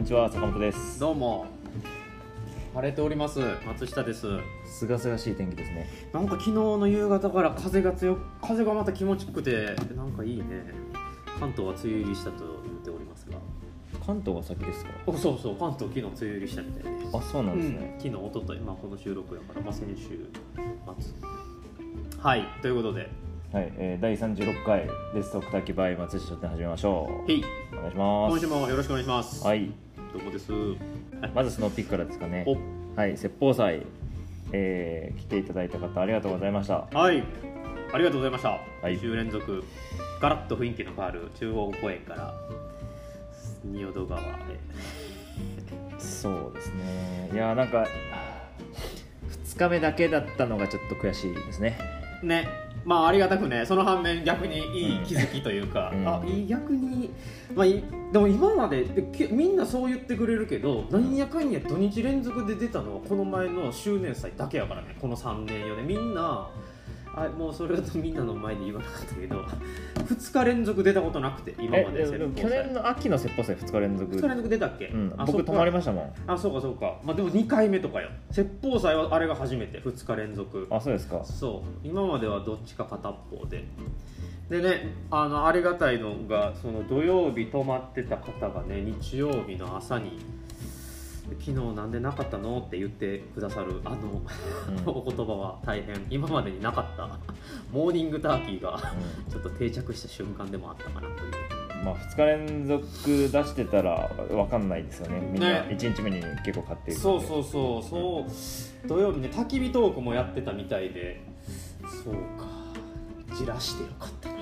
んにちは坂本です。どうも。晴れております。松下です。すがすがしい天気ですね。なんか昨日の夕方から風が強く風がまた気持ちよくてなんかいいね。関東は梅雨入りしたと言っておりますが。関東が先ですか？おそうそう関東昨日梅雨入りしたみたいであそうなんですね、昨日一昨日まあこの収録やからまあ先週末。はいということで。はい、えー、第36回レストクタキバイ松下で始めましょへい。うお願いします。今週もよろしくお願いします。はいどうもです？まずスノーピックからですかね。お。はい説法祭えー、来ていただいた方ありがとうございました。はい。ありがとうございました、い。2週連続ガラッと雰囲気の変わる中央公園から仁淀川へ。そうですね。いやーなんか2日目だけだったのがちょっと悔しいですね。ねまあありがたくねその反面逆にいい気づきというか、うん。あいい逆に、まあ、いでも今までみんなそう言ってくれるけどなんやかんや土日連続で出たのはこの前の周年祭だけやからね。この3年4年。みんなあもうそれとみんなの前で言わなかったけど 2日連続出たことなくて今まで去年の秋の説法祭2日連続。2日連続出たっけ、うん、あ僕泊まりまましたもん。あそうかそうか、まあ、でも2回目とかよ。説法祭はあれが初めて2日連続。あそうですか。そう。今まではどっちか片っぽで。でねあのありがたいのがその土曜日泊まってた方がね日曜日の朝に「昨日なんでなかったの?」って言ってくださるあの、お言葉は大変。今までになかった。モーニングターキーがちょっと定着した瞬間でもあったかなという。まあ、2日連続出してたら分かんないですよね。みんなね1日目に結構買っているそうそうそうそう。土曜日ね焚き火トークもやってたみたいで。そうか。じらしてよかったな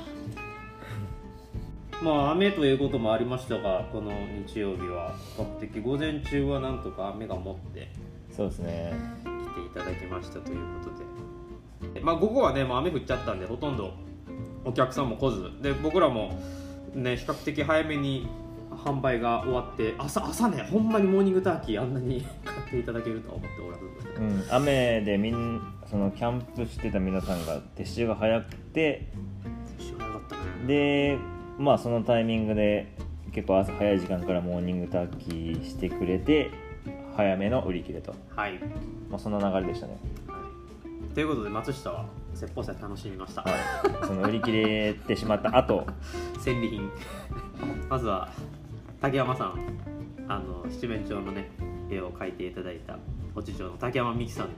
まあ雨ということもありましたがこの日曜日は。比較的午前中はなんとか雨が持ってそうですね。来ていただきましたということで。まあ午後はねもう雨降っちゃったんでほとんどお客さんも来ず。で僕らもね比較的早めに販売が終わって朝朝ねほんまにモーニングターキーあんなに 買っていただけるとは思っておらず。うん、雨でみんそのキャンプしてた皆さんが撤収が早くて知らなかったね。でまあそのタイミングで結構朝早い時間からモーニングターキーしてくれて早めの売り切れと、はい、はい、まあ、そんな流れでしたね、ということで松下は説法祭楽しみました、はい、その売り切れてしまった後。戦利品。まずは竹山さん。あの七面鳥のね絵を描いていただいたお地長の竹山美樹さんの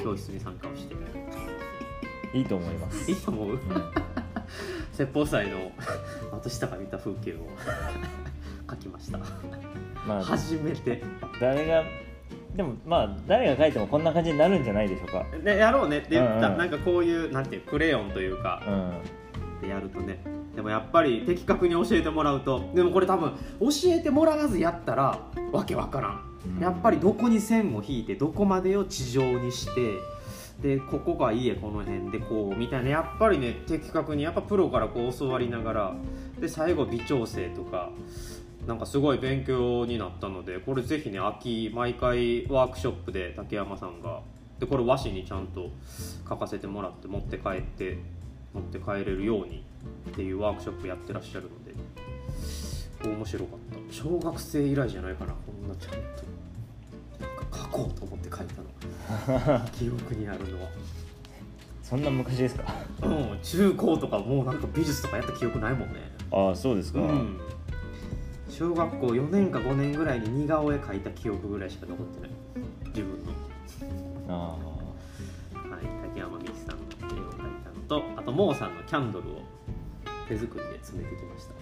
教室に参加をして。いいと思います、いいと思う？うん 説法祭の 松下が見た風景を 描きました。まあ初めて。誰がでもまあ誰が書いてもこんな感じになるんじゃないでしょうか。でやろうねって言った、うん。うんなんかこういうなんていうクレヨンというか。うん。でやるとね。でもやっぱり的確に教えてもらうと。でもこれ多分教えてもらわずやったらわけわからん、うん。やっぱりどこに線を引いてどこまでを地上にしてでここが家この辺でこうみたいな。やっぱりね的確にやっぱプロからこう教わりながらで最後微調整とかなんかすごい勉強になったのでこれぜひね秋毎回ワークショップで竹山さんがでこれ和紙にちゃんと書かせてもらって持って帰って持って帰れるようにっていうワークショップやってらっしゃるので面白かった。小学生以来じゃないかなこんなちゃんと。書こうと思って書いたの。記憶にあるのは。そんな昔ですか？うん中高とかもうなんか美術とかやった記憶ないもんね。ああそうですか、うん。小学校4年か5年ぐらいに似顔絵描いた記憶ぐらいしか残ってない。自分の。あはい、竹山美樹さんの絵を描いたのとあとモーさんのキャンドルを手作りで詰めてきました。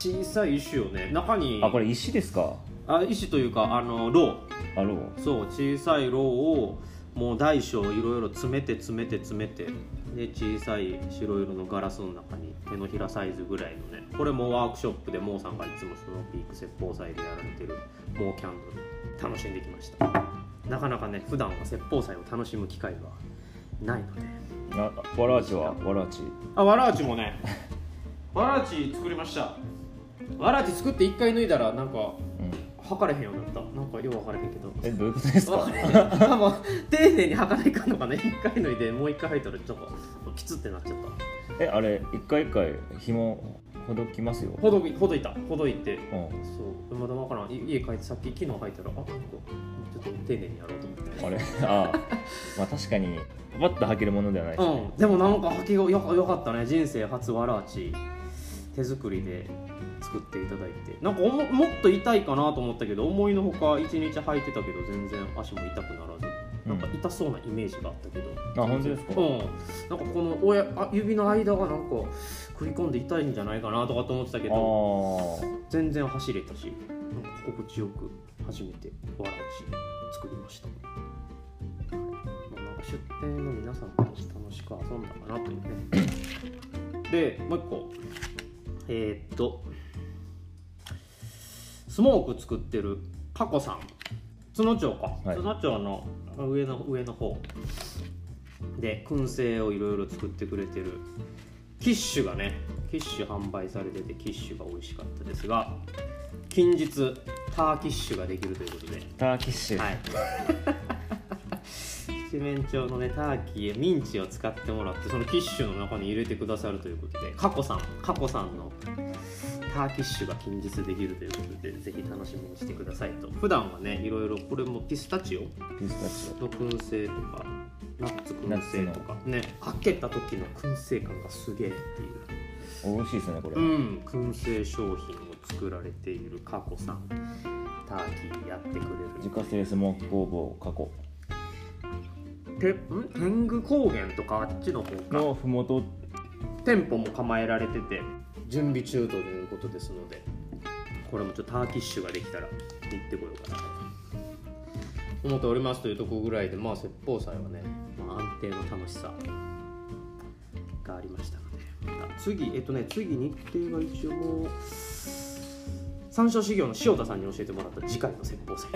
小さい石をね中にああこれ石ですか？あ石というかあのろあろううそう小さいろうをもう大小いろいろ詰めて詰めて詰めて。で小さい白色のガラスの中に手のひらサイズぐらいのね。これもワークショップでモーさんがいつもスノーピーク説法祭でやられてるモーキャンドル。楽しんできました。なかなかね普段は説法祭を楽しむ機会がないので。あわらあちはわらあち。あわらあちもね。わらあち作りました。わらあち作って一回脱いだらなんかうん測れへんようになった。なんかよう分からへんけど。えどういうことですか？丁寧に測らないかんのかね一回脱いでもう一回履いたらちょっとピツってなっちゃった。えあれ一回一回紐ほどきますよ。ほどきほどいた。ほどいて。うん。そう。まだわからん。い家帰ってさっき昨日入ったらあなんかちょっと丁寧にやろうと思って。あれ？ああ。まあ確かにパッと履けるものではないですね、うん、でもなんか履きがよよかったね。人生初わらあち手作りで作っていただいてなんかおももっと痛いかなと思ったけど思いのほか1日履いてたけど全然足も痛くならずなんか痛そうなイメージがあったけど、あ本当ですか？うん。なんかこの親あ指の間がなんか食い込んで痛いんじゃないかなとかと思ってたけどあ全然走れたしなんか心地よく初めてわらあち作りました。まあなんか出店の皆さんと楽しく遊んだかなというね。でもう一個。えーっとスモーク作ってるカコさん。津野町か、はい。津野町の上の上の方。で燻製をいろいろ作ってくれてる。キッシュがねキッシュ販売されててキッシュが美味しかったですが近日ターキッシュができるということで。ターキッシュ、はい。七面鳥のねターキーへミンチを使ってもらってそのキッシュの中に入れてくださるということでカコさんカコさんのターキッシュが近日できるということでぜひ楽しみにしてくださいと。普段はねいろいろこれもピスタチオ？ピスタチの燻製とかナッツ燻製とか。ね開けた時の燻製感がすげえっていう。オ美味しいですねこれ、うん燻製商品を作られているカコさん。ターキーやってくれる。自家製スモーク工房過去てん？天狗高原とかあっちの方か。のふもと。店舗も構えられてて準備中ということですので。これもちょっとターキッシュができたら行ってこようかな。と思っておりますというとこぐらいでまあ説法祭はね、まあ、安定の楽しさがありましたので。また次えっとね次日程が一応山椒修行の塩田さんに教えてもらった次回の説法祭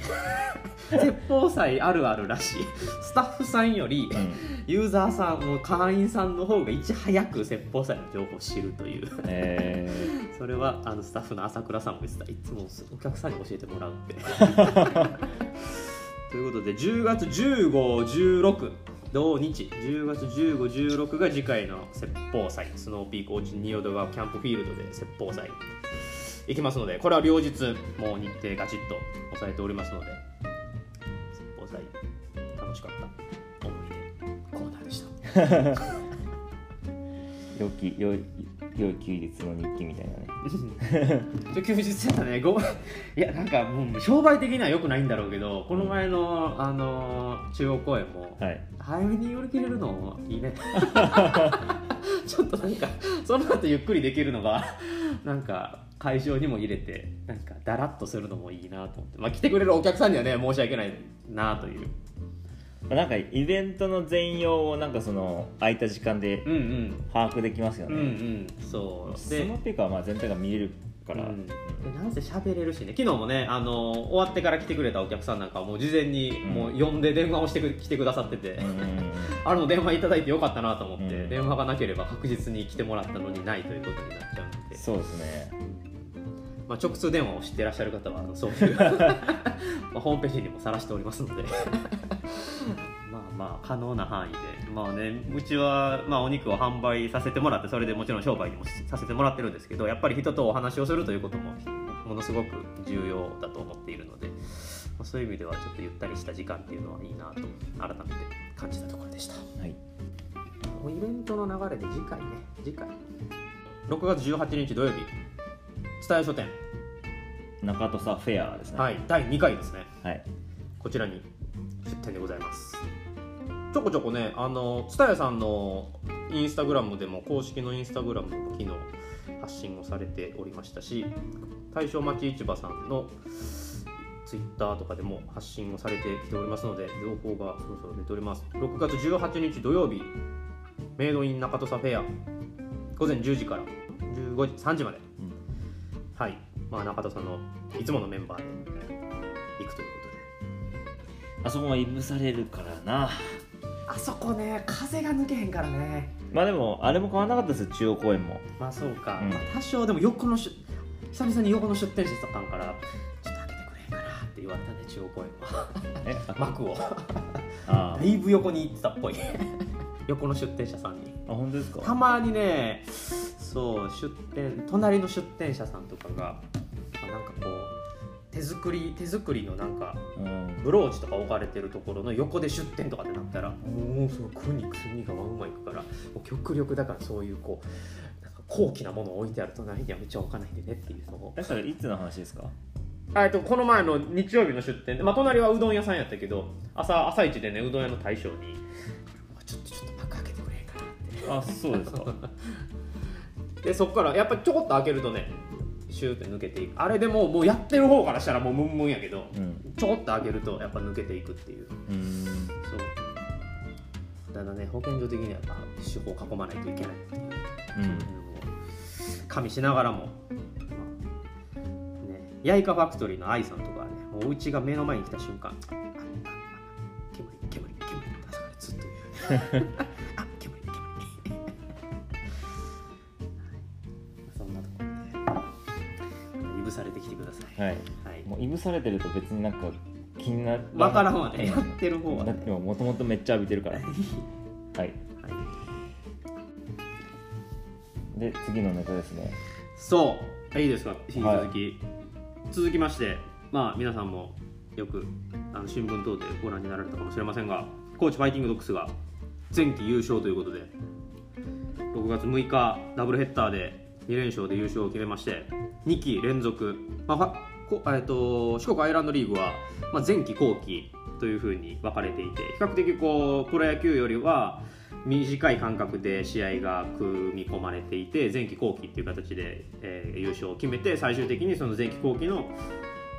説法祭あるあるらしい。スタッフさんよりうん。ユーザーさんもう会員さんの方がいち早く説法祭の情報を知るという。え それはあのスタッフの朝倉さんも言ってた。いつもお客さんに教えてもらうって ということで10月1516同日。10月1516が次回の説法祭。スノーピークオーチン仁淀川キャンプフィールドで説法祭行きますのでこれは両日もう日程ガチッと押さえておりますので説法祭楽しかった思い出コーナーでした。ー、良き良い良い休日の日記みたいなね。休日やったね。ごいやなんかもう商売的にはよくないんだろうけどこの前の、あのー中央公園もはい。早めに寄り切れるのいいね ちょっとなんかその後ゆっくりできるのが なんか会場にも入れてなんかだらっとするのもいいなと思って、まあ、来てくれるお客さんにはね申し訳ないなという。なんかイベントの全容をなんかその空いた時間でうんうん。把握できますようんうね、ん。そう。スノーピークはまあ全体が見れるから、うん、でなんせ喋れるしね。昨日もねあの終わってから来てくれたお客さんなんかはもう事前にうん。もう呼んで電話をしてく来てくださってて、うん あの電話いただいてよかったなと思って、うん。電話がなければ確実に来てもらったのにないということになっちゃうので、そうですね。まあ、直通電話を知ってらっしゃる方はあのそういう まあホームページにもさらしておりますので まあまあ可能な範囲で。まあねうちは、まあ、お肉を販売させてもらってそれでもちろん商売にもさせてもらってるんですけどやっぱり人とお話をするということもものすごく重要だと思っているので、まあ、そういう意味ではちょっとゆったりした時間っていうのはいいなと改めて感じたところでした。はい。イベントの流れで次回ね次回。6月18日土曜日蔦屋書店。中土佐フェアですね。はい第2回ですね。はい。こちらに出店でございますちょこちょこねあの蔦屋さんのインスタグラムでも公式のインスタグラムでも昨日発信をされておりましたし大正町市場さんのツイッターとかでも発信をされてきておりますので情報がそろそろ出ております。6月18日土曜日メイドイン中土佐フェア。午前10時から15時3時まで、うん。はい、まあ、中田さんのいつものメンバーで行くということで。あそこはいぶされるからなあそこね風が抜けへんからね。まあでもあれも変わらなかったですよ中央公園も。まあそうか、うん。まあ、多少でも横のしゅ久々に横の出店者さんからちょっと開けてくれへんかなって言われたんで中央公園は。幕を。あだいぶ横に行ってたっぽい。横の出店者さんに。あ本当ですか？たまにねそう出店隣の出店者さんとかが手作り手作りのなんかうん。ブローチとか置かれてるところの横で出店とかってなったらもうその食うに食うにがワンワンいくからもう極力だからそういうこうなんか高貴なものを置いてある隣にはめっちゃ置かないでねっていうのを。えそれいつの話ですか？えっとこの前の日曜日の出店で、まあ、隣はうどん屋さんやったけど朝朝一でねうどん屋の大将に「ちょっとちょっと幕開けてくれへんかな」ってあそうですかでそこからやっぱちょこっと開けるとねシューって抜けていく。あれでももうやってる方からしたらもうムンムンやけどうん。ちょこっと開けるとやっぱ抜けていくっていう。うーん。そう。ただね保健所的にはやっぱ手法を囲まないといけないっていう。うん。そういうのを加味しながらも、まあね、ヤイカファクトリーの愛さんとかはねもううちが目の前に来た瞬間煙煙煙だからずっとはい。はい。もういぶされてると別になんか気になわからんわね。うやってる方はね。だってもともとめっちゃ浴びてるから。はい。はい。で次のネタですね。そう。いいですか？引き続き、続きましてまあ皆さんもよくあの新聞等でご覧になられたかもしれませんが高知ファイティングドッグスが前期優勝ということで6月6日ダブルヘッダーで2連勝で優勝を決めまして2期連続、まあこえっと四国アイランドリーグは、まあ、前期後期というふうに分かれていて比較的こうプロ野球よりは短い間隔で試合が組み込まれていて前期後期っていう形で、えー優勝を決めて最終的にその前期後期の、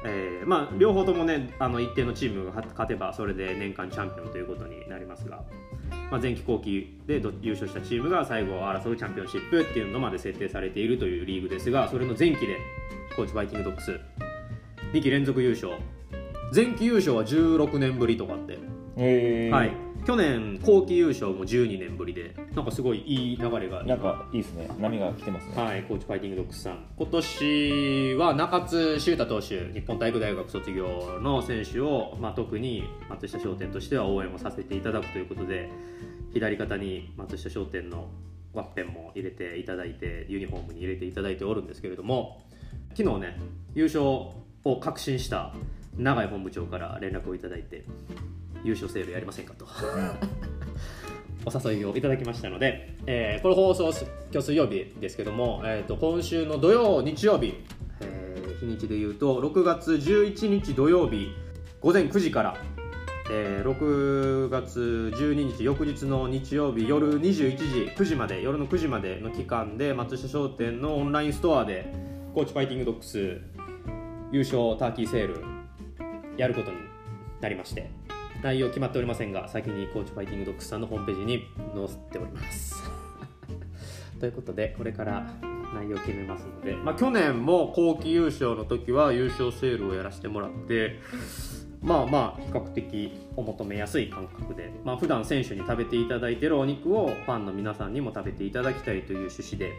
えーまあ、両方ともねあの一定のチームが勝てばそれで年間チャンピオンということになりますが、まあ、前期後期でど優勝したチームが最後を争うチャンピオンシップっていうのまで設定されているというリーグですがそれの前期で高知ファイティングドッグス。2期連続優勝。前期優勝は16年ぶりとかって。はい、去年後期優勝も12年ぶりでなんかすごいいい流れが。なんかいいですね。波が来てますね。はい、コーチファイティングドッグスさん。今年は中津修太投手日本体育大学卒業の選手を、まあ、特に松下商店としては応援をさせていただくということで左肩に松下商店のワッペンも入れていただいてユニフォームに入れていただいておるんですけれども昨日ね優勝を確信した永井本部長から連絡をいただいて優勝セールやりませんかとお誘いをいただきましたので、えーこれ放送今日水曜日ですけども、えー、と今週の土曜日曜日、えー日にちでいうと6月11日土曜日午前9時から、えー6月12日翌日の日曜日夜21時9時まで夜の9時までの期間で松下商店のオンラインストアでコーチファイティングドッグス優勝ターキーセールやることになりまして内容決まっておりませんが先にコーチファイティングドッグスさんのホームページに載せております。ということでこれから内容決めますので、まあ、去年も後期優勝の時は優勝セールをやらせてもらってまあまあ比較的お求めやすい感覚で、まあ普段選手に食べていただいてるお肉をファンの皆さんにも食べていただきたいという趣旨で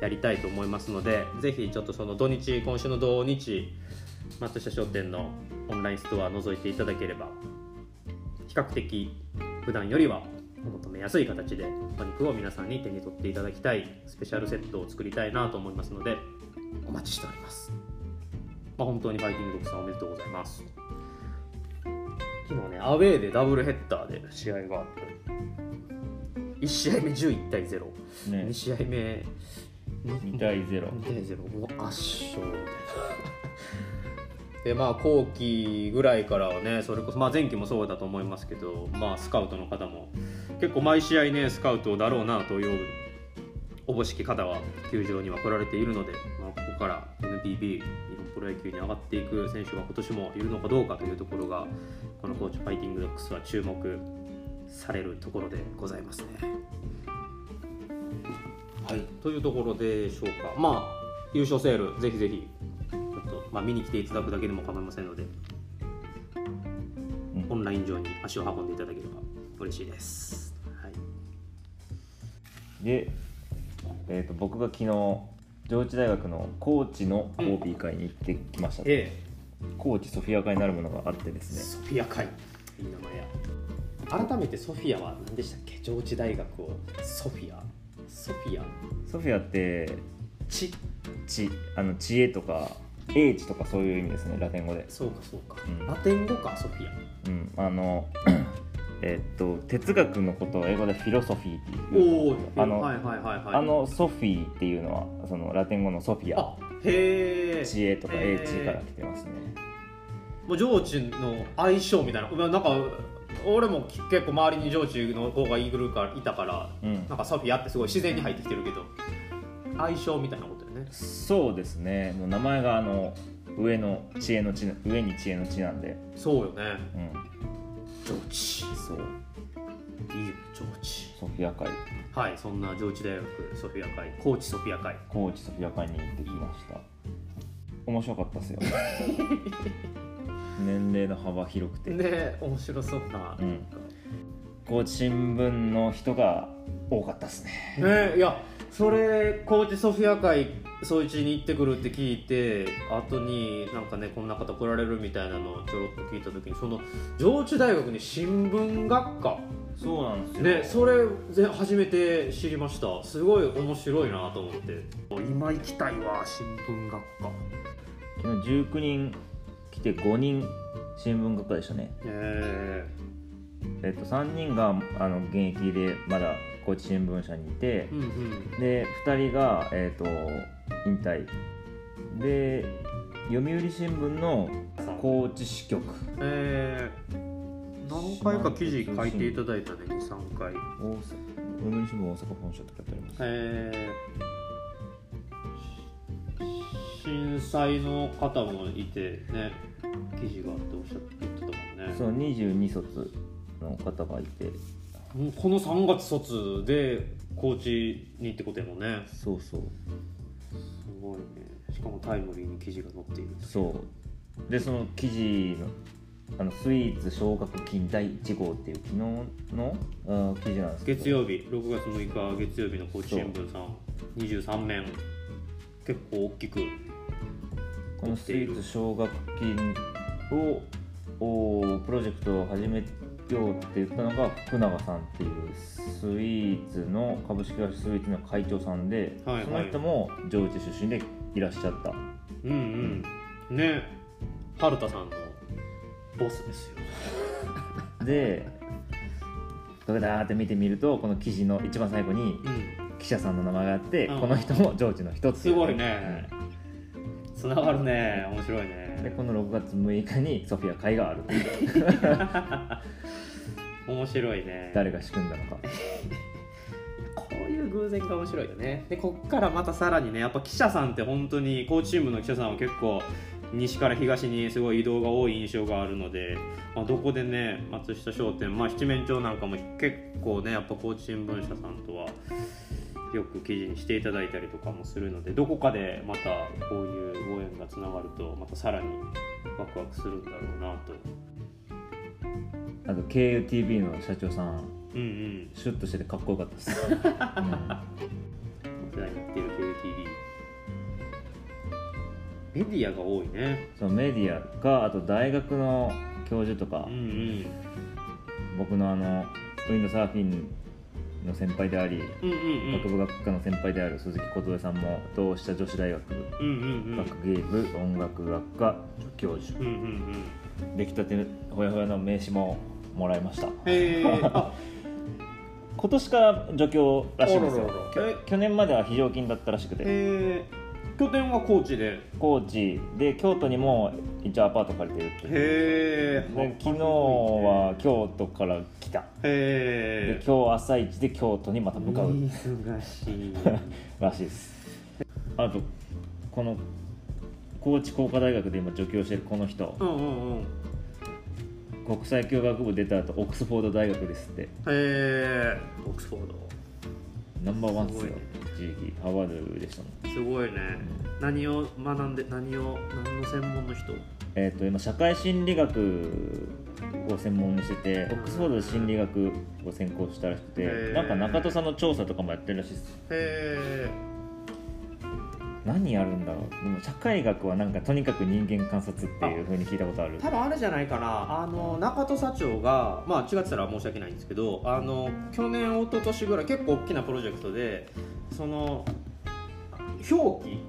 やりたいと思いますのでぜひちょっとその土日今週の土日松下商店のオンラインストア覗いていただければ比較的普段よりはお求めやすい形でお肉を皆さんに手に取っていただきたいスペシャルセットを作りたいなと思いますのでお待ちしております、まあ、本当にファイティングドッグさんおめでとうございます。昨日ねアウェーでダブルヘッダーで試合があって1試合目11対0、ね。2試合目2対0 2対0もう圧勝みたいなでまあ後期ぐらいからはねそれこそ、まあ、前期もそうだと思いますけど、まあ、スカウトの方も結構毎試合ねスカウトだろうなというおぼしき方は球場には来られているので、まあ、ここから NPB 日本プロ野球に上がっていく選手が今年もいるのかどうかというところがこのコーチファイティングドッグスは注目されるところでございますね。はい、というところでしょうか、まあ、優勝セール、ぜひぜひ、まあ、見に来ていただくだけでも構いませんので、うん。オンライン上に足を運んでいただければ嬉しいです。はい、で、えー、と僕が昨日上智大学の高知の OB 会に行ってきました、え高知ソフィア会なるものがあってでえ、すね。ソフィア会、いい名前や。改めてソフィアは何でしたっけ？上智大学をソフィア、ソフィア、ソフィアって知知あの知恵とか英知とかそういう意味ですねラテン語で。そうかそうか、うん。ラテン語かソフィア。うん。あの えっと哲学のことを英語でフィロソフィーっていうおおあのはいはいはいはい。あのソフィーっていうのはそのラテン語のソフィア。あへえ知恵とか英知から来てますね。もう上智の相性みたいな。まあなんか俺も結構周りに上智の子がいるからいたからうん。なんかソフィアってすごい自然に入ってきてるけど相性みたいなことよねそうですね。もう名前があの上の知恵の知上に知恵の知なんで。そうよね。うん。上智。そう。いいよ上智。ソフィア会。はいそんな上智大学ソフィア会。高知ソフィア会。高知ソフィア会に行ってきました。面白かったですよ。年齢の幅広くて、ね面白そうな、うん。高知新聞の人が多かったですね。ねいやそれ高知ソフィア会そいちに行ってくるって聞いて後になんかねこんな方来られるみたいなのをちょろっと聞いた時にその上智大学に新聞学科。そうなんですよ。ねそれぜ初めて知りました。すごい面白いなと思って。今行きたいわ新聞学科。昨日19人来て5人新聞学科でしたね。ええっと3人があの現役でまだ高知新聞社にいてー、うんうん。で2人が、えっと引退。で読売新聞の高知支局。えー、何回か記事書いていただいたね23回。大阪読売新聞大阪本社って書いてあります。えー震災の方もいてね記事があっておっしゃって言ってたもんねそう22卒の方がいてこの3月卒で高知にってことやもんね。そうそう。すごいね。しかもタイムリーに記事が載っているそう。でその記事のあのスイーツ奨学金第1号っていう昨日のあ記事なんですけど。月曜日。6月6日月曜日の高知新聞さん。23面。結構大きく。このスイーツ奨学金をおプロジェクトを始めようって言ったのが福永さんっていうスイーツの株式会社スイーツの会長さんで、はいはい。その人も上智出身でいらっしゃった。うんうん。ね。春田さんのボスですよ。でガーって見てみるとこの記事の一番最後にうん。記者さんの名前があって、うん。この人も上智の人っていうすごいね。つながるね。面白いうんでねこの6月6日にソフィア会がある 面白いね。誰が仕組んだのか。こういう偶然が面白いよね。でこっからまたさらにねやっぱ記者さんって本当に高知新聞の記者さんは結構西から東にすごい移動が多い印象があるので、まあ、どこでね松下商店、まあ、七面鳥なんかも結構ねやっぱ高知新聞社さんとはよく記事にしていただいたりとかもするのでどこかでまたこういうご縁がつながるとまたさらにワクワクするんだろうなとあと KUTV の社長さんうんうん。シュッとしててかっこよかったです、うん。お世話になっている KTV メディアが多いね。そのメディアかあと大学の教授とか、うんうん。僕のあのウィンドサーフィンの先輩であり、うんうん学部学科の先輩である鈴木琴恵さんも同志社女子大学、うんうんうん。学芸部音楽学科助教授。うんうんうん。出来たてほやほやの名刺ももらいました。今年から助教らしいんですよ。去年までは非常勤だったらしくて。へえ拠点は高知で？へ高知で京都にも一応アパート借りてるってえで昨日は京都から来た。へえで今日朝一で京都にまた向かう。忙しい。らしいです。あとこの高知工科大学で今助教してるこの人。うんうんうん国際教学部出た後オックスフォード大学ですって。へえオックスフォード。ナンバーワンですよ一時期。ハーバードでしたもん。すごいね。何を学んで何を何の専門の人？えー、と今社会心理学を専門にしててオックスフォードで心理学を専攻したらしくてなんか中戸さんの調査とかもやってるらしいです。へえ何やるんだろう？でも社会学はなんかとにかく人間観察っていう風に聞いたことある。多分あれじゃないかな。あの中戸社長がまあ違ってたら申し訳ないんですけどあの去年一昨年ぐらい結構大きなプロジェクトでその表記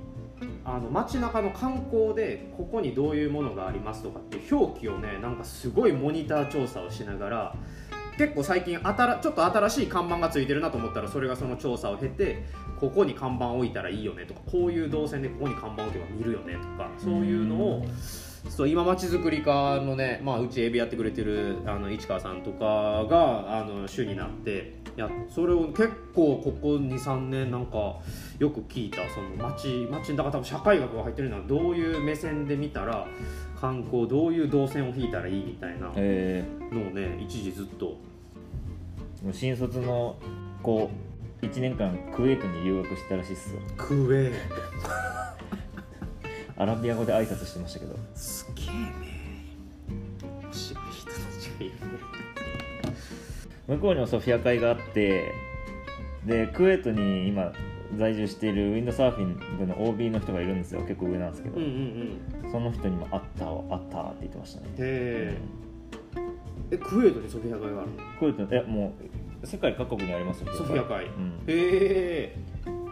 あの街中の観光でここにどういうものがありますとかっていう表記をねなんかすごいモニター調査をしながら結構最近あたらちょっと新しい看板がついてるなと思ったらそれがその調査を経てここに看板置いたらいいよねとかこういう動線でここに看板置けば見るよねとかそういうのをそう今まちづくり課のね、まあ、うちエビやってくれてるあの市川さんとかがあの主になってやそれを結構ここ23年なんかよく聞いたその町町だから多分社会学が入ってるのはどういう目線で見たら観光どういう動線を引いたらいいみたいなのをえね一時ずっと。ー、新卒の子1年間クウェートに留学してたらしいっすよ。クウェー アラビア語で挨拶してましたけど。すげえね。面白い人たちがいるね。向こうにもソフィア会があってでクウェートに今在住しているウィンドサーフィン部の OB の人がいるんですよ。結構上なんですけど、うんうんうんその人にも「あったわあった」って言ってましたね。へええクウェートにソフィア会があるの？クウェートいやもう世界各国にありますよソフィア会。うん、へえ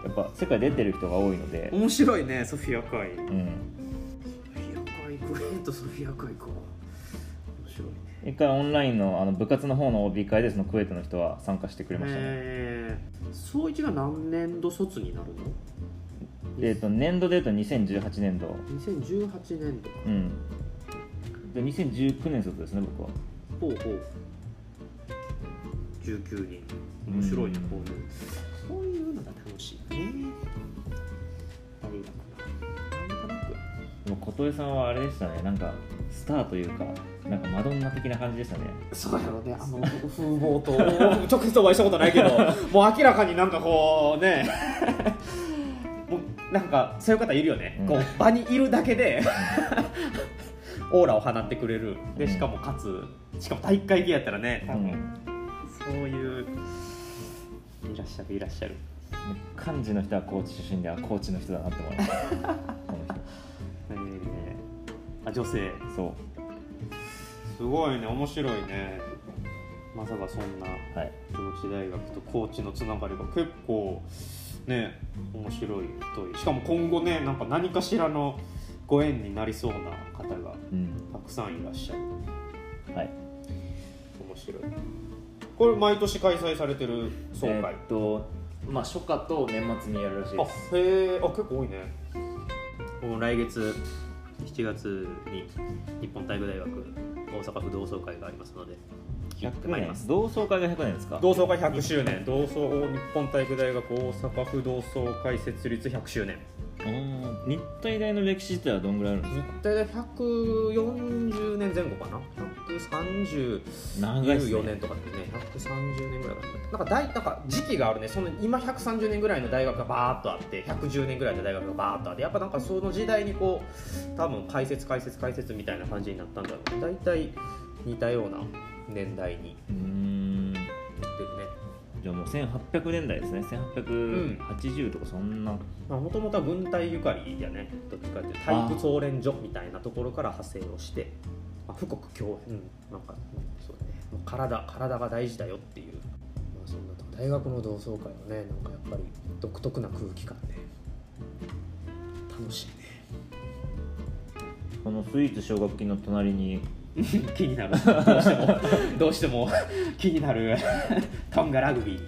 やっぱ世界出てる人が多いので、面白いねソフィア会。うん、ソフィア会クウェートソフィア会か。面白いね。一回オンラインのあの部活の方の OB 会でそのクウェートの人は参加してくれましたね、へえ総一が何年度卒になるの？えっ、と年度で言うと2018年度。2018年度か。うん。で2019年卒ですね僕は。ほうほう。19人。面白いねうん。こういう。そういうのが楽しいね。大学ななんとなく。でも琴恵さんはあれでしたね。なんかスターというかなんかマドンナ的な感じでしたね。そうやろね。あの風貌と直接お会いしたことないけどもう明らかになんかこうねなんかそういう方いるよね、うん。こう場にいるだけで オーラを放ってくれる。でしかもかつ。しかも体育会系やったらね多分、うんそういういらっしゃるいらっしゃる。漢字の人は高知出身であ高知の人だなって思いましたこのえー、あ女性。人そすごいね面白いね。まさかそんなうはい。上智大学と高知のつながりが結構ね面白い太いしかも今後ねなんか何かしらのご縁になりそうな方がうん。たくさんいらっしゃる。はい。面白い。これ毎年開催されてる総会、えーっとまあ初夏と年末にやるらしいあです。へえあ結構多いね。もう来月7月に日本体育大学大阪府同窓会がありますので行ってまいります。同窓会が100年ですか？同窓会100周年。同窓日本体育大学大阪府同窓会設立100周年。日体大の歴史自体はどんぐらいあるんです日体大140年前後かな？130長いっすね14年とかってね。130年ぐらいかななんか大なんか時期があるね。その今130年ぐらいの大学がバーッとあって110年ぐらいの大学がバーッとあってやっぱなんかその時代にこう多分解説解説解説みたいな感じになったんだろうね。大体似たような年代に。うーん。なってるね。じゃあもう1800年代ですね。1880とかそんな、もともとは軍隊ゆかりやね。どっちかっていうと体育操練所みたいなところから派生をしてまあ、富国強兵、うん、なんか、うんそうだね。もう体体が大事だよっていう、まあ、そんな大学の同窓会はねなんかやっぱり独特な空気感で楽しいこのスイーツ奨学金の隣にね 気になる。どうしても。どうしても。気になる。トンガラグビー。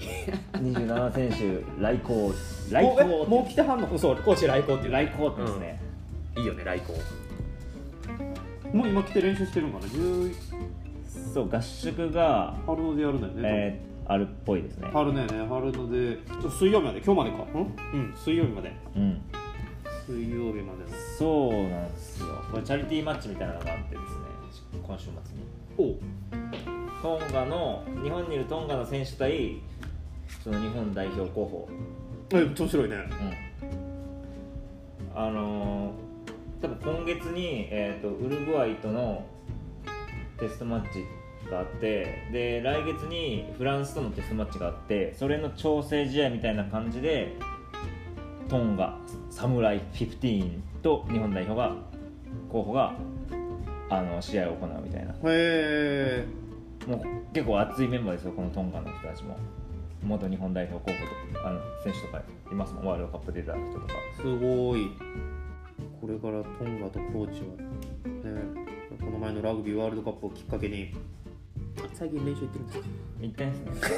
27選手来校来もうえ校もう来てはんの？そうコーチ来校っていう。来校ってですね、いいよね来校もう今来て練習してるんかな？10そう合宿が、春のでやるんだよね、えーあるっぽいですね。春ね春ので。ちょっと水曜日まで？今日までか？うん、うん、水曜日まで。うん。水曜日までの。そうなんですよ。これチャリティーマッチみたいなのがあってですね今週末に。おう。トンガの日本にいるトンガの選手対その日本代表候補。え面白いね。うん。あのー多分今月に、えー、とウルグアイとのテストマッチがあってで来月にフランスとのテストマッチがあってそれの調整試合みたいな感じでトンガサムライ15と日本代表が候補があの試合を行うみたいな。へえもう結構熱いメンバーですよこのトンガの人たちも。元日本代表候補とかあの選手とかいますもん。ワールドカップ出た人とか。すごい。これからトンガとコーチは、ね、この前のラグビーワールドカップをきっかけに。最近練習行ってるんですか？行ったんですね。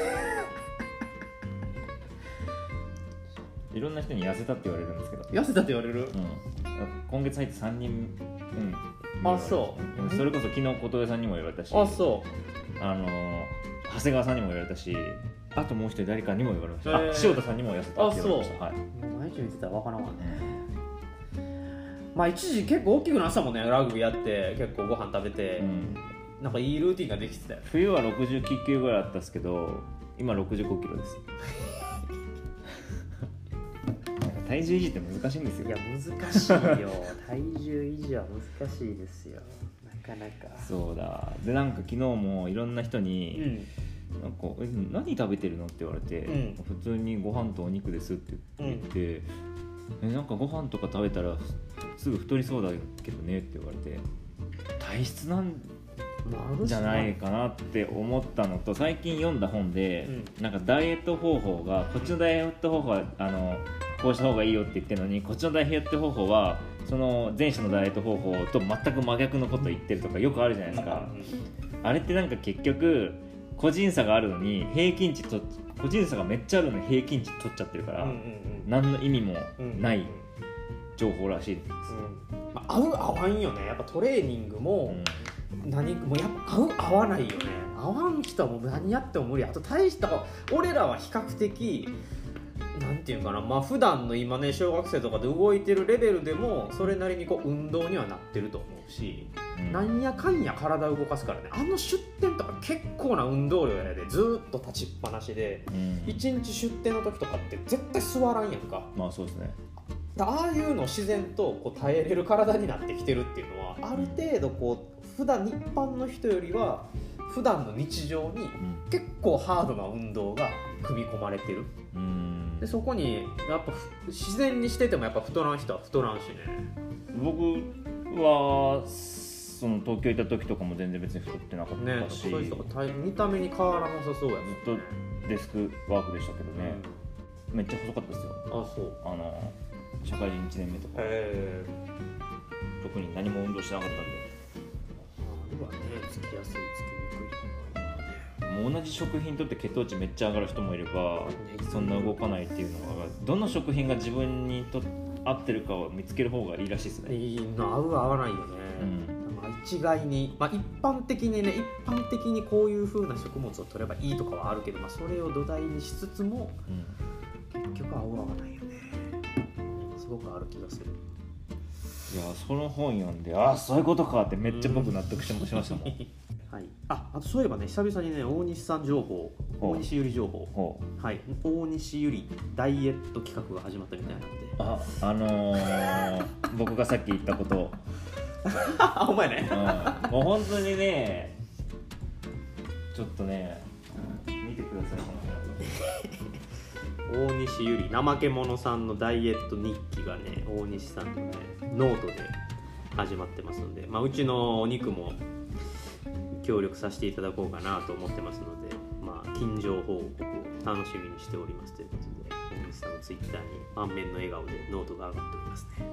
いろんな人に痩せたって言われるんですけど、痩せたって言われる？うん、今月入って3人、うん、あそう。うん。それこそ昨日小峠さんにも言われたしあそあのー長谷川さんにも言われたしあともう一人誰かにも言われました、へー。あ塩田さんにも痩せたって言われました。はい。う毎日見てたら分からんわね。まあ一時結構大きくなってたもんねラグビーやって結構ご飯食べて、うん、なんかいいルーティンができてたよ冬は69キロぐらいあったんですけど今65キロです体重維持って難しいんですよ。いや難しいよ。体重維持は難しいですよ。なかなか。そうだ。でなんか昨日もいろんな人うにん「なんかえ何食べてるの?」って言われて、うん普通にご飯とお肉です」って言って、えなんかご飯とか食べたらすぐ太りそうだけどねって言われて体質なんじゃないかなって思ったのと最近読んだ本で、なんかダイエット方法がこっちのダイエット方法はあのこうした方がいいよって言ってるのにこっちのダイエット方法はその前者のダイエット方法と全く真逆のこと言ってるとかよくあるじゃないですか、あれってなんか結局個人差があるのに平均値と個人差がめっちゃあるのに平均値取っちゃってるから、うんうん何の意味もうんない情報らしいです、うん。まあ、合う合わんよね。やっぱトレーニングも何もうやっぱ合う合わないよね。合わん人はもう何やっても無理。あと大した俺らは比較的なんていうかなまあ普段の今ね小学生とかで動いてるレベルでもそれなりにこう運動にはなってると思うし、うん。なんやかんや体を動かすからねあの出店とか結構な運動量やでずーっと立ちっぱなしでうん。一日出店の時とかって絶対座らんやんか。まあそうですね。だああいうのを自然とこう耐えれる体になってきてるっていうのはある程度こう普段一般の人よりは普段の日常にうん。結構ハードな運動が組み込まれてる。うんでそこにやっぱふ自然にしててもやっぱ太らん人は太らんしね。僕はその東京行った時とかも全然別に太ってなかっねたし、そういう人が体見た目に変わらなさそうやね。ずっとデスクワークでしたけどね、めっちゃ細かったですよ。うんあそう。あの社会人1年目とか。特に何も運動してなかったんで。あるわねつきやすいつきにくいもう同じ食品とって血糖値めっちゃ上がる人もいればそんな動かないっていうのがどの食品が自分にと合ってるかを見つける方がいいらしいですね、いいの合う合わないよね、うん。まあ、一概に、まあ、一般的にね一般的にこういう風な食物を取ればいいとかはあるけど、まあ、それを土台にしつつもうん。結局合う合わないよね。すごくある気がする。いやその本読んでああそういうことかってめっちゃ僕納得してしましたもん、はい、ああとそういえばね久々にね大西さん情報大西ゆり情報。はい。大西ゆりダイエット企画が始まったみたいなんで。ああのー、僕がさっき言ったこと、あお前ね。うん、もう本当にねちょっとね見てくださいこの大西ゆり怠け者さんのダイエット日記がね大西さんのねノートで始まってますので、まあ、うちのお肉も協力させていただこうかなと思ってますので、まあ、近情報告を楽しみにしておりますということで大西さんのツイッターに満面の笑顔でノートが上がっておりますね。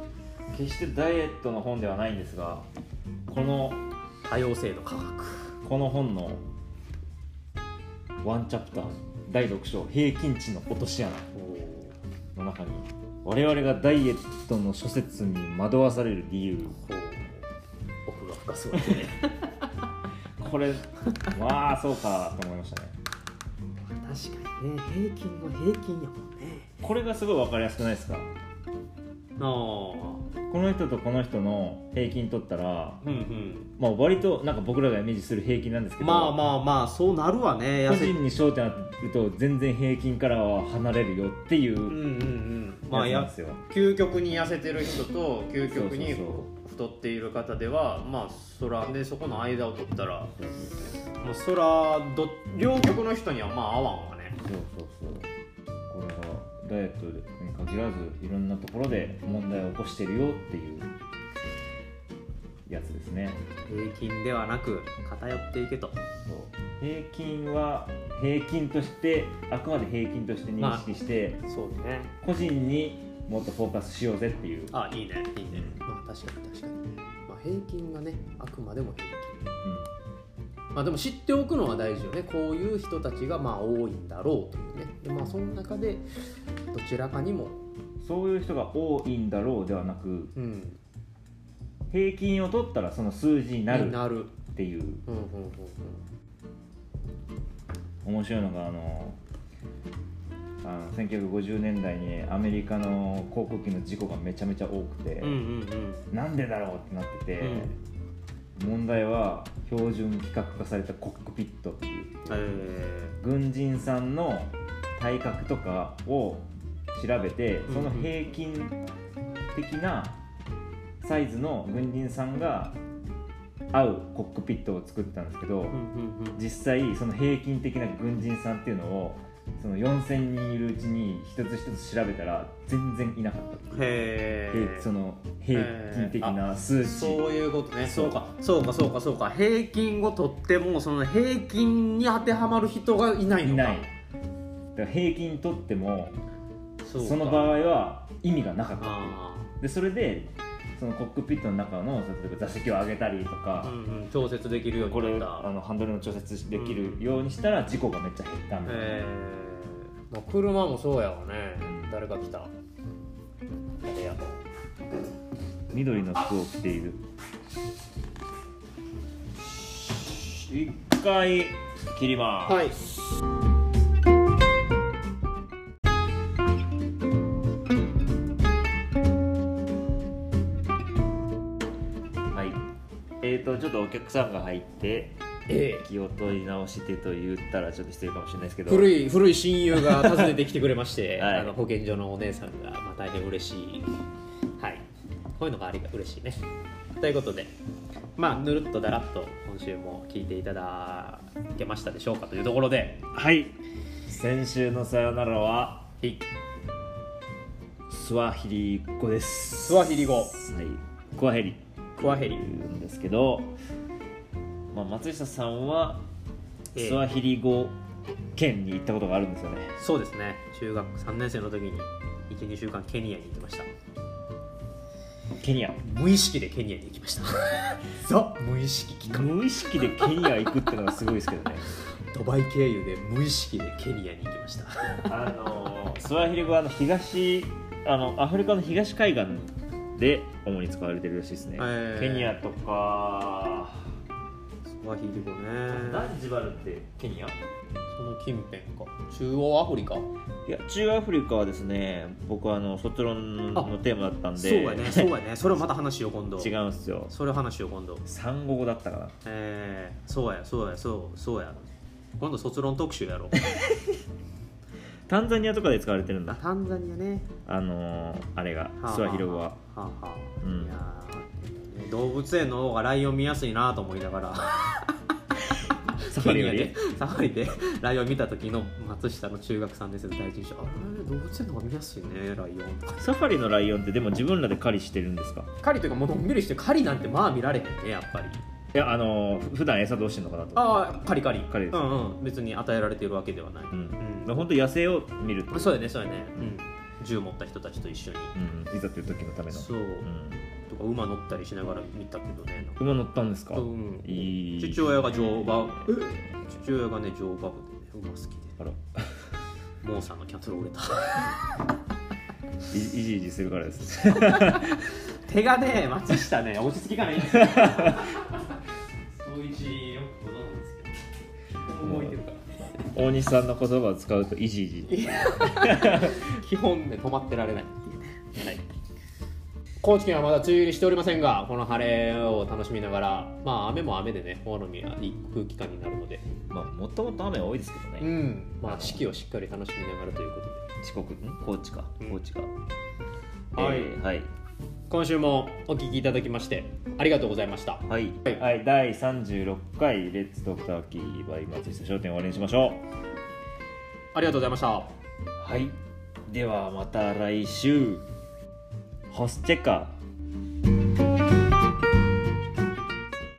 決してダイエットの本ではないんですがこの多様性の科学。この本のワンチャプター第6章「平均値の落とし穴」の中に我々がダイエットの諸説に惑わされる理由。奥が深そうですねこれまあそうかと思いましたね。確かにね平均の平均やもんね。これがすごい分かりやすくないですか？ああ。この人とこの人の平均取ったら、うんうん。まあ、割となんか僕らがイメージする平均なんですけどまあまあまあそうなるわね。個人に焦点当てると全然平均からは離れるよっていううんうんうん。まあや究極に痩せてる人と究極にそうそう太っている方ではまあそらでそこの間を取ったらもうそらど両極の人にはまあ合わんわね。そうそうそう。これがダイエットに限らずいろんなところで問題を起こしてるよっていうやつですね。平均ではなく偏っていけと。そう。平均は平均としてあくまで平均として認識して、そうね。個人にもっとフォーカスしようぜっていう、あいいねいいね。まあ確かに確かに、まあ、平均がねあくまでも平均。まあでも知っておくのは大事よね。こういう人たちがまあ多いんだろうというね。でまあその中でどちらかにも。そういう人が多いんだろうではなくうん。平均を取ったらその数字になるっていう。うんうんうん。面白いのがあのあの1950年代にアメリカの航空機の事故がめちゃめちゃ多くて、うんうんうん。なんでだろうってなってて、問題は標準規格化されたコックピットっていうえ軍人さんの体格とかを調べてうんその平均的なサイズの軍人さんが合うコックピットを作ってたんですけど、ーうんうんうん。実際その平均的な軍人さんっていうのをその4000人いるうちに一つ一つ調べたら全然いなかったへえ平その平均的な数値、そういうことね。そそううかそうかそうかそうか。平均をとってもその平均に当てはまる人がいないのか。いない。だから平均取ってもその場合は意味がなかったあでそれでそのコックピットの中の例えば座席を上げたりとあかう、んうん調節できるようこれになった。あのハンドルの調節できるようにしたら事故がめっちゃ減ったんだよねえー、まあ、車もそうやわね。誰が来た。誰や緑の服を着ている。一回切ります、はいはいちょっとお客さんが入ってえ気を取り直してと言ったらちょっと失礼かもしれないですけど。古い古い親友が訪ねてきてくれまして、はい。あの保健所のお姉さんが、まあ、大変嬉しい。はい。こういうのがありが嬉しいね。ということでまあぬるっとだらっと今週も聞いていただけましたでしょうかというところで。はい。先週のさよならははい。スワヒリ語です。スワヒリ語はい。クワヘリクワヘリんですけど、まあ、松下さんはええ。スワヒリ語圏に行ったことがあるんですよね、そうですね。中学3年生の時に12週間ケニアに行きました。ケニア。無意識でケニアに行きました。ザ無意識期間。無意識でケニア行くってのがすごいですけどね。ドバイ経由で無意識でケニアに行きました。あのスワヒリ語はあの東あのアフリカの東海岸で主に使われてるらしいですね、えー。ケニアとか。スワヒリ語ね。ザンジバルってケニア？その近辺か。中央アフリカ？いや中アフリカはですね僕はあの卒論のテーマだったんで。そうやねそうやね。それをまた話しよう今度。違うんですよ。それを話しよう今度。産後語だったかな。えー、そうやそうやそうそうや。今度卒論特集やろう タンザニアとかで使われてるんだ。あタンザニアね。あのー、あれがはあスワヒリ語ははあはあ、うん。いやー動物園の方がライオン見やすいなと思いながら。サファリで？サファリで。ライオン見た時の松下の中学3年生の第一印象。あれ動物園の方が見やすいねライオン。サファリのライオンってでも自分らで狩りしてるんですか？狩りというかもうのんびりして狩りなんてまあ見られへんねやっぱりいやあのー、普段餌どうしてんのか。なとああ狩り狩り狩りです。うんうん。別に与えられているわけではない、うん。うん。本当野生を見るってそうやねそうやね、うん、銃持った人たちと一緒に。うん、いざという時のための。そう、うん、とか馬乗ったりしながら見たけどね。なんか馬乗ったんですか、うん。いい。父親が乗馬。父親がね乗馬部でね馬好きで。あら。モーさんのキャンセル折れた。いいじいじするからですね。手がね松下ね落ち着きがないんですよ大西さんの言葉を使うといじいじ基本ね止まってられない。っていうね、はい、高知県はまだ梅雨入りしておりませんがこの晴れを楽しみながらまあ雨も雨でね大野にはいい空気感になるので。まあもともと雨多いですけどね、ん。まあ四季をしっかり楽しみながらということで。四国ん？高知か。うん。高知か、はい。えーはい今週もお聞きいただきましてありがとうございました。はい、はいはい、第36回レッツトークターキーバイ松下商店終わりにしましょありがとうございました。うはい。ではまた来週。ホスチェカ